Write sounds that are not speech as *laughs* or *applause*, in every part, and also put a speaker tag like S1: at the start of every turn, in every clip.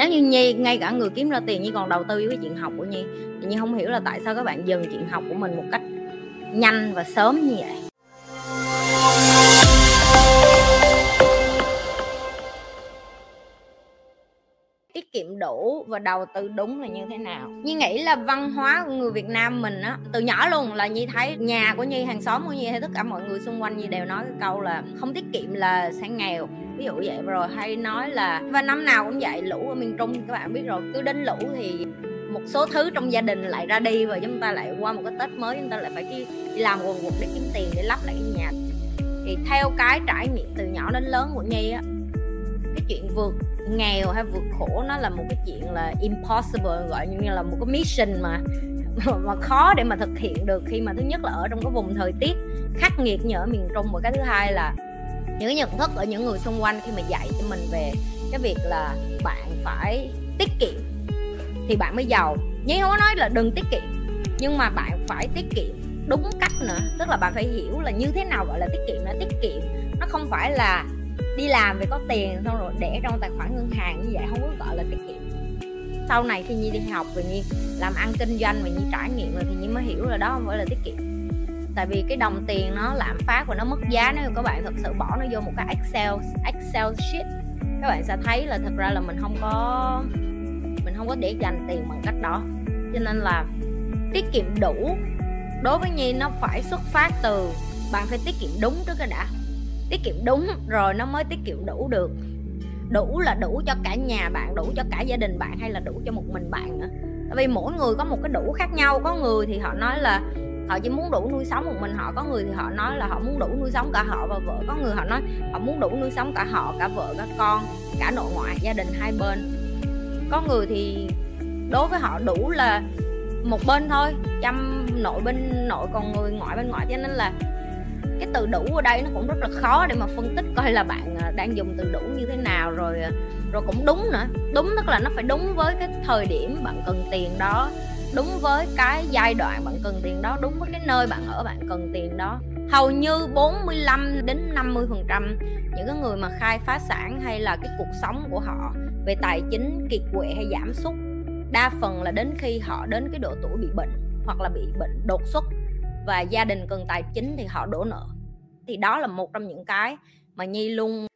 S1: nếu như nhi ngay cả người kiếm ra tiền nhi còn đầu tư với chuyện học của nhi thì nhi không hiểu là tại sao các bạn dừng chuyện học của mình một cách nhanh và sớm như vậy. Tiết kiệm đủ và đầu tư đúng là như thế nào? Nhi nghĩ là văn hóa của người Việt Nam mình á từ nhỏ luôn là Nhi thấy nhà của Nhi hàng xóm của Nhi hay tất cả mọi người xung quanh Nhi đều nói cái câu là không tiết kiệm là sẽ nghèo ví dụ vậy rồi hay nói là và năm nào cũng vậy lũ ở miền Trung các bạn biết rồi cứ đến lũ thì một số thứ trong gia đình lại ra đi và chúng ta lại qua một cái Tết mới chúng ta lại phải đi, đi làm quần quật để kiếm tiền để lắp lại cái nhà. Thì theo cái trải nghiệm từ nhỏ đến lớn của Nhi á cái chuyện vượt nghèo hay vượt khổ nó là một cái chuyện là impossible gọi như là một cái mission mà *laughs* mà khó để mà thực hiện được khi mà thứ nhất là ở trong cái vùng thời tiết khắc nghiệt như ở miền Trung và cái thứ hai là những nhận thức ở những người xung quanh khi mà dạy cho mình về cái việc là bạn phải tiết kiệm thì bạn mới giàu. Nhưng không có nói là đừng tiết kiệm, nhưng mà bạn phải tiết kiệm đúng cách nữa. Tức là bạn phải hiểu là như thế nào gọi là tiết kiệm là tiết kiệm. Nó không phải là đi làm về có tiền xong rồi để trong tài khoản ngân hàng như vậy, không có gọi là tiết kiệm. Sau này khi nhi đi học và nhi làm ăn kinh doanh và nhi trải nghiệm rồi thì nhi mới hiểu là đó không phải là tiết kiệm tại vì cái đồng tiền nó lạm phát và nó mất giá nếu các bạn thật sự bỏ nó vô một cái excel excel sheet, các bạn sẽ thấy là thật ra là mình không có, mình không có để dành tiền bằng cách đó. Cho nên là tiết kiệm đủ, đối với nhi nó phải xuất phát từ bạn phải tiết kiệm đúng trước cái đã. Tiết kiệm đúng rồi nó mới tiết kiệm đủ được. Đủ là đủ cho cả nhà bạn, đủ cho cả gia đình bạn hay là đủ cho một mình bạn nữa. Tại vì mỗi người có một cái đủ khác nhau. Có người thì họ nói là họ chỉ muốn đủ nuôi sống một mình họ. Có người thì họ nói là họ muốn đủ nuôi sống cả họ và vợ. Có người họ nói họ muốn đủ nuôi sống cả họ, cả vợ, cả con, cả nội ngoại, gia đình hai bên. Có người thì đối với họ đủ là một bên thôi, chăm nội bên nội, còn người ngoại bên ngoại. Cho nên là cái từ đủ ở đây nó cũng rất là khó để mà phân tích coi là bạn à, đang dùng từ đủ như thế nào. Rồi à, rồi cũng đúng nữa. Đúng tức là nó phải đúng với cái thời điểm bạn cần tiền đó đúng với cái giai đoạn bạn cần tiền đó, đúng với cái nơi bạn ở, bạn cần tiền đó. Hầu như 45 đến 50 phần trăm những cái người mà khai phá sản hay là cái cuộc sống của họ về tài chính, kiệt quệ hay giảm sút, đa phần là đến khi họ đến cái độ tuổi bị bệnh hoặc là bị bệnh đột xuất và gia đình cần tài chính thì họ đổ nợ. Thì đó là một trong những cái mà nhi luôn.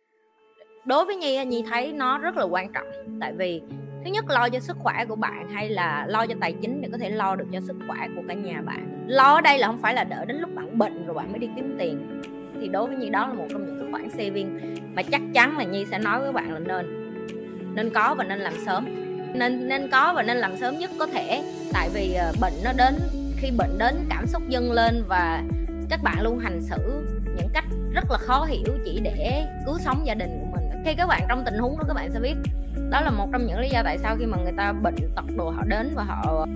S1: Đối với nhi nhi thấy nó rất là quan trọng. Tại vì thứ nhất, lo cho sức khỏe của bạn hay là lo cho tài chính để có thể lo được cho sức khỏe của cả nhà bạn? Lo ở đây là không phải là đợi đến lúc bạn bệnh rồi bạn mới đi kiếm tiền. Thì đối với nhi, đó là một trong những cái khoản saving mà chắc chắn là nhi sẽ nói với bạn là nên nên có và nên làm sớm. Nên nên có và nên làm sớm nhất có thể. Tại vì ờ, bệnh nó đến, khi bệnh đến cảm xúc dâng lên và các bạn luôn hành xử những cách rất là khó hiểu chỉ để cứu sống gia đình của mình. Khi các bạn trong tình huống đó, các bạn sẽ biết đó là một trong những lý do tại sao khi mà người ta bệnh tật đồ họ đến và họ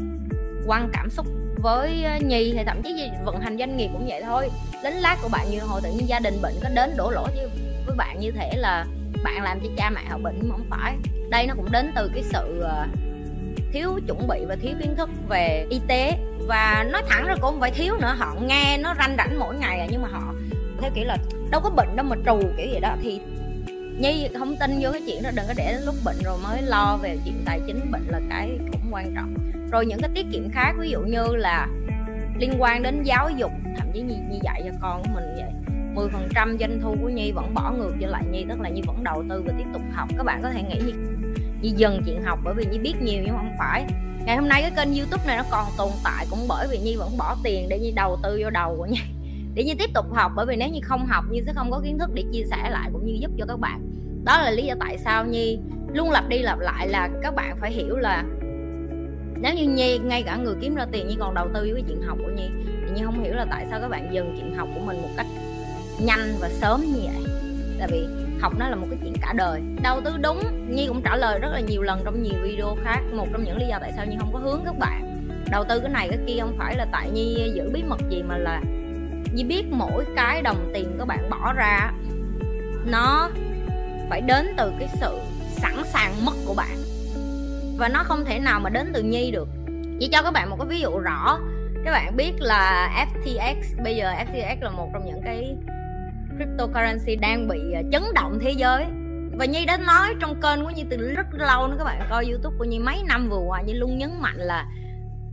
S1: quăng cảm xúc với ờ, nhì thì thậm chí vận hành doanh nghiệp cũng vậy thôi. Lính lát của bạn như hồi tự nhiên gia đình bệnh có đến đổ lỗi với, với bạn như thể là bạn làm cho cha mẹ họ bệnh nhưng mà không phải. Đây nó cũng đến từ cái sự ờ, thiếu chuẩn bị và thiếu kiến thức về y tế. Và nói thẳng ra cũng không phải thiếu nữa họ nghe nó ranh rảnh mỗi ngày à, nhưng mà họ theo kiểu là đâu có bệnh đâu mà trù kiểu vậy đó. Thì nhi không tin vô cái chuyện đó đừng có để đến lúc bệnh rồi mới lo về chuyện tài chính bệnh là cái cũng quan trọng. Rồi những cái tiết kiệm khác ví dụ như là liên quan đến giáo dục thậm chí nhi, nhi dạy cho con của mình vậy. 10 phần trăm doanh thu của Nhi vẫn bỏ ngược trở lại Nhi tức là Nhi vẫn đầu tư và tiếp tục học. Các bạn có thể nghĩ Nhi, Nhi dừng chuyện học bởi vì Nhi biết nhiều nhưng không phải. Ngày hôm nay cái kênh youtube này nó còn tồn tại cũng bởi vì nhi vẫn bỏ tiền để nhi đầu tư vô đầu của nhi. Để nhi tiếp tục học bởi vì nếu như không học nhi sẽ không có kiến thức để chia sẻ lại cũng như giúp cho các bạn đó là lý do tại sao nhi luôn lặp đi lặp lại là các bạn phải hiểu là nếu như nhi, ngay cả người kiếm ra tiền, nhi còn đầu tư với cái chuyện học của nhi, thì nhi không hiểu là tại sao các bạn dừng chuyện học của mình một cách nhanh và sớm như vậy. Tại vì học nó là một cái chuyện cả đời. Đầu tư đúng, nhi cũng trả lời rất là nhiều lần trong nhiều video khác. Một trong những lý do tại sao nhi không có hướng các bạn đầu tư cái này, cái kia, không phải là tại nhi giữ bí mật gì, mà là nhi biết mỗi cái đồng tiền các bạn bỏ ra, nó phải đến từ cái sự sẵn sàng mất của bạn. Và nó không thể nào mà đến từ nhi được. Chỉ cho các bạn một cái ví dụ rõ. Các bạn biết là FTX bây giờ FTX là một trong những cái cryptocurrency đang bị ờ, chấn động thế giới. Và nhi đã nói trong kênh của nhi từ rất lâu nữa, các bạn coi youtube của nhi mấy năm vừa qua, nhi luôn nhấn mạnh là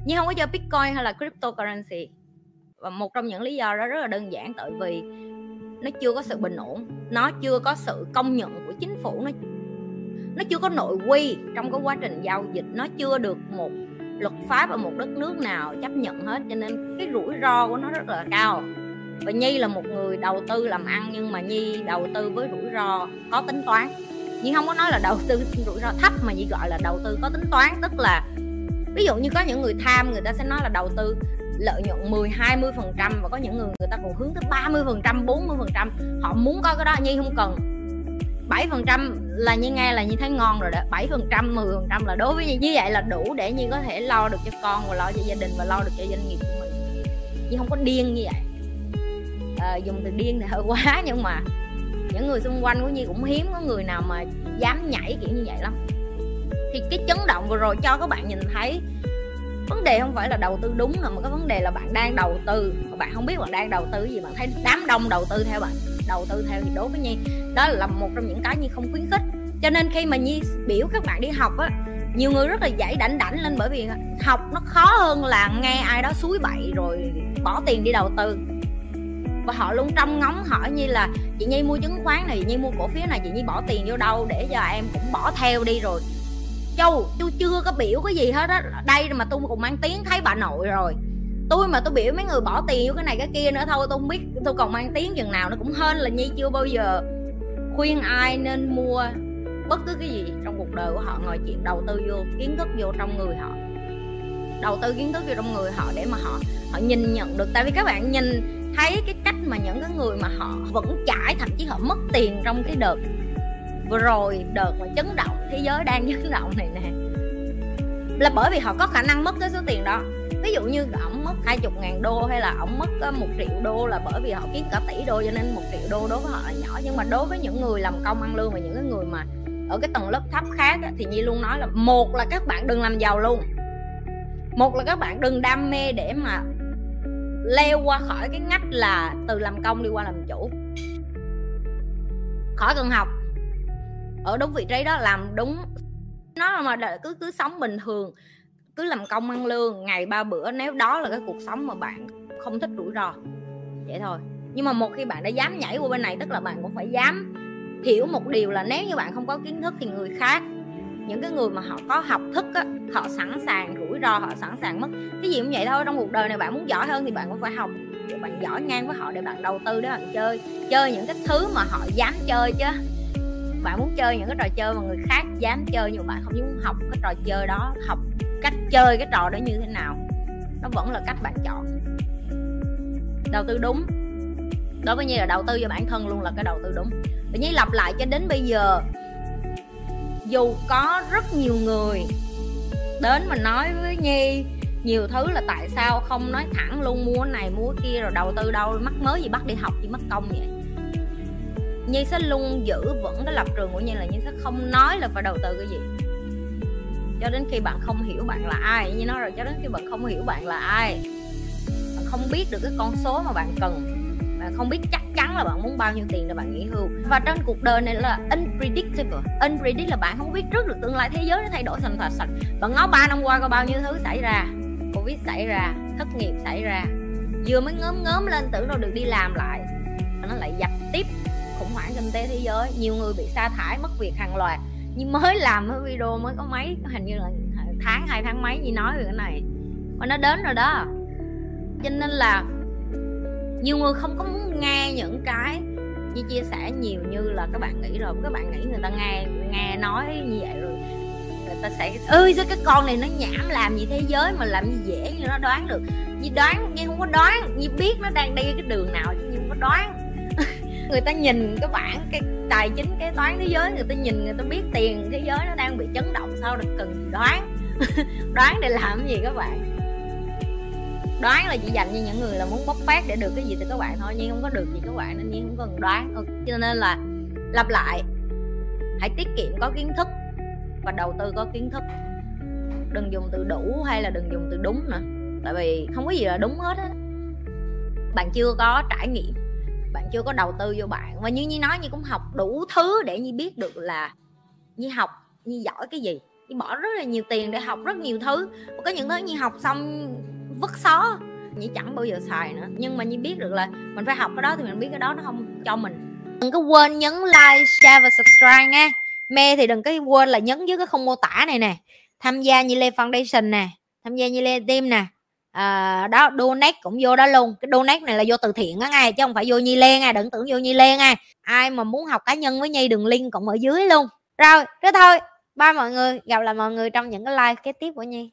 S1: nhi không có chơi bitcoin hay là cryptocurrency. Và một trong những lý do đó rất là đơn giản, tại vì nó chưa có sự bình ổn, nó chưa có sự công nhận chính phủ nó nó chưa có nội quy trong cái quá trình giao dịch. Nó chưa được một luật pháp ở một đất nước nào chấp nhận hết. Cho nên cái rủi ro của nó rất là cao. Và nhi là một người đầu tư làm ăn, nhưng mà nhi đầu tư với rủi ro có tính toán. Nhi không có nói là đầu tư *laughs* rủi ro thấp, mà nhi gọi là đầu tư có tính toán. Tức là, ví dụ như có những người tham, người ta sẽ nói là đầu tư lợi nhuận 10 20 phần trăm, và có những người người ta còn hướng tới 30 phần trăm 40 phần trăm. Họ muốn có cái đó, nhi không cần. 7 phần trăm là như nghe là như thấy ngon rồi đó. 7 phần trăm 10 phần trăm là đối với như như vậy là đủ để như có thể lo được cho con và lo cho gia đình và lo được cho doanh nghiệp của mình. Nhưng không có điên như vậy. À, dùng từ điên thì hơi quá *laughs* nhưng mà những người xung quanh của nhi cũng hiếm có người nào mà dám nhảy kiểu như vậy lắm. Thì cái chấn động vừa rồi cho các bạn nhìn thấy vấn đề không phải là đầu tư đúng mà cái vấn đề là bạn đang đầu tư. Mà bạn không biết bạn đang đầu tư gì bạn thấy đám đông đầu tư theo bạn đầu tư theo thì đối với nhi, đó là một trong những cái nhi không khuyến khích. Cho nên khi mà nhi biểu các bạn đi học á, nhiều người rất là dãy đảnh đảnh lên bởi vì học nó khó hơn là nghe ai đó suối bậy rồi bỏ tiền đi đầu tư. Và họ luôn trong ngóng hỏi như là, chị nhi mua chứng khoán này, chị nhi mua cổ phiếu này, chị nhi bỏ tiền vô đâu để cho em cũng bỏ theo đi rồi. Châu tôi chưa có biểu cái gì hết á. Đây mà tôi cũng mang tiếng thấy bà nội rồi tôi mà tôi biểu mấy người bỏ tiền vô cái này cái kia nữa, thôi tôi không biết, tôi còn mang tiếng chừng nào nó cũng hên là nhi chưa bao giờ khuyên ai nên mua bất cứ cái gì trong cuộc đời của họ, ngồi chuyện đầu tư vô, kiến thức vô trong người họ. Đầu tư kiến thức vô trong người họ để mà họ họ nhìn nhận được. Tại vì các bạn nhìn thấy cái cách mà những cái người mà họ vẫn chải thậm chí họ mất tiền trong cái đợt vừa rồi, đợt mà chấn động, thế giới đang chấn động này nè, là bởi vì họ có khả năng mất cái số tiền đó ví dụ như ổng mất hai chục ngàn đô hay là ổng mất một triệu đô là bởi vì họ kiếm cả tỷ đô cho nên một triệu đô đối với họ là nhỏ. Nhưng mà đối với những người làm công ăn lương và những cái người mà ở cái tầng lớp thấp khác á, thì nhi luôn nói là một là các bạn đừng làm giàu luôn. Một là các bạn đừng đam mê để mà leo qua khỏi cái ngách là từ làm công đi qua làm chủ. Khỏi cần học. Ở đúng vị trí đó làm đúng. Nó mà cứ cứ sống bình thường cứ làm công ăn lương, ngày ba bữa, nếu đó là cái cuộc sống mà bạn không thích rủi ro. Vậy thôi. Nhưng mà một khi bạn đã dám nhảy qua bên này, tức là bạn cũng phải dám hiểu một điều là nếu như bạn không có kiến thức thì người khác, những cái người mà họ có học thức á, họ sẵn sàng rủi ro, họ sẵn sàng mất. Cái gì cũng vậy thôi, trong cuộc đời này bạn muốn giỏi hơn thì bạn cũng phải học. Để bạn giỏi ngang với họ để bạn đầu tư để bạn chơi chơi những cái thứ mà họ dám chơi chứ. Bạn muốn chơi những cái trò chơi mà người khác dám chơi nhưng mà bạn không muốn học cái trò chơi đó, học cách chơi cái trò đó như thế nào. Nó vẫn là cách bạn chọn. Đầu tư đúng. Đối với như là đầu tư cho bản thân luôn là cái đầu tư đúng. Và nhi lặp lại cho đến bây giờ, dù có rất nhiều người đến mà nói với nhi nhiều thứ là tại sao không nói thẳng luôn mua này mua kia, rồi đầu tư đâu, mắc mới gì bắt đi học gì mất công vậy? Nhi sẽ luôn giữ vững cái lập trường của nhi là nhi sẽ không nói là phải đầu tư cái gì cho đến khi bạn không hiểu bạn là ai, như nói rồi, cho đến khi bạn không hiểu bạn là ai, bạn không biết được cái con số mà bạn cần, bạn không biết chắc chắn là bạn muốn bao nhiêu tiền để bạn nghỉ hưu. Và trên cuộc đời này là unpredictable unpredictable là bạn không biết trước được tương lai thế giới nó thay đổi thành thật sạch. Bạn ngó ba năm qua có bao nhiêu thứ xảy ra, covid xảy ra, thất nghiệp xảy ra, vừa mới ngớm ngớm lên tưởng đâu được đi làm lại nó lại dập tiếp khủng hoảng kinh tế thế giới, nhiều người bị sa thải, mất việc hàng loạt nhưng mới làm cái video mới có mấy, hình như là tháng, hai tháng mấy như nói về cái này. Mà nó đến rồi đó. Cho nên là nhiều người không có muốn nghe những cái như chia sẻ nhiều như là các bạn nghĩ rồi. Các bạn nghĩ người ta nghe nghe nói như vậy rồi người ta sẽ ơi sao cái con này nó nhảm, làm gì thế giới mà làm gì dễ như nó đoán được? Như đoán như không có đoán, như biết nó đang đi cái đường nào chứ nhưng không có đoán người ta nhìn cái bảng, cái tài chính kế toán thế giới, người ta nhìn, người ta biết tiền thế giới nó đang bị chấn động, sao được cần đoán? *laughs* Đoán để làm cái gì các bạn? Đoán là chỉ dành cho những người là muốn bóc phát để được cái gì từ các bạn thôi, nhưng không có được gì các bạn, nên nhiên không cần đoán. Ừ, cho nên là lặp lại. Hãy tiết kiệm có kiến thức và đầu tư có kiến thức. Đừng dùng từ đủ hay là đừng dùng từ đúng nữa, tại vì không có gì là đúng hết á. Bạn chưa có trải nghiệm bạn chưa có đầu tư vô bạn. Và như như nói như cũng học đủ thứ để như biết được là như học như giỏi cái gì. Như bỏ rất là nhiều tiền để học rất nhiều thứ. Có những thứ như học xong vứt xó như chẳng bao giờ xài nữa. Nhưng mà như biết được là mình phải học cái đó thì mình biết cái đó nó không cho mình. Đừng có quên nhấn like, share và subscribe nha. Mê thì đừng có quên là nhấn dưới cái không mô tả này nè. Tham gia như lê foundation nè. Tham gia như lê team nè à, đó donate cũng vô đó luôn. Cái donate này là vô từ thiện á ngay chứ không phải vô nhi lê ngay đừng tưởng vô nhi lê ngay ai mà muốn học cá nhân với nhi đường link cũng ở dưới luôn. Rồi thế thôi. Bye mọi người gặp lại mọi người trong những cái like kế tiếp của nhi.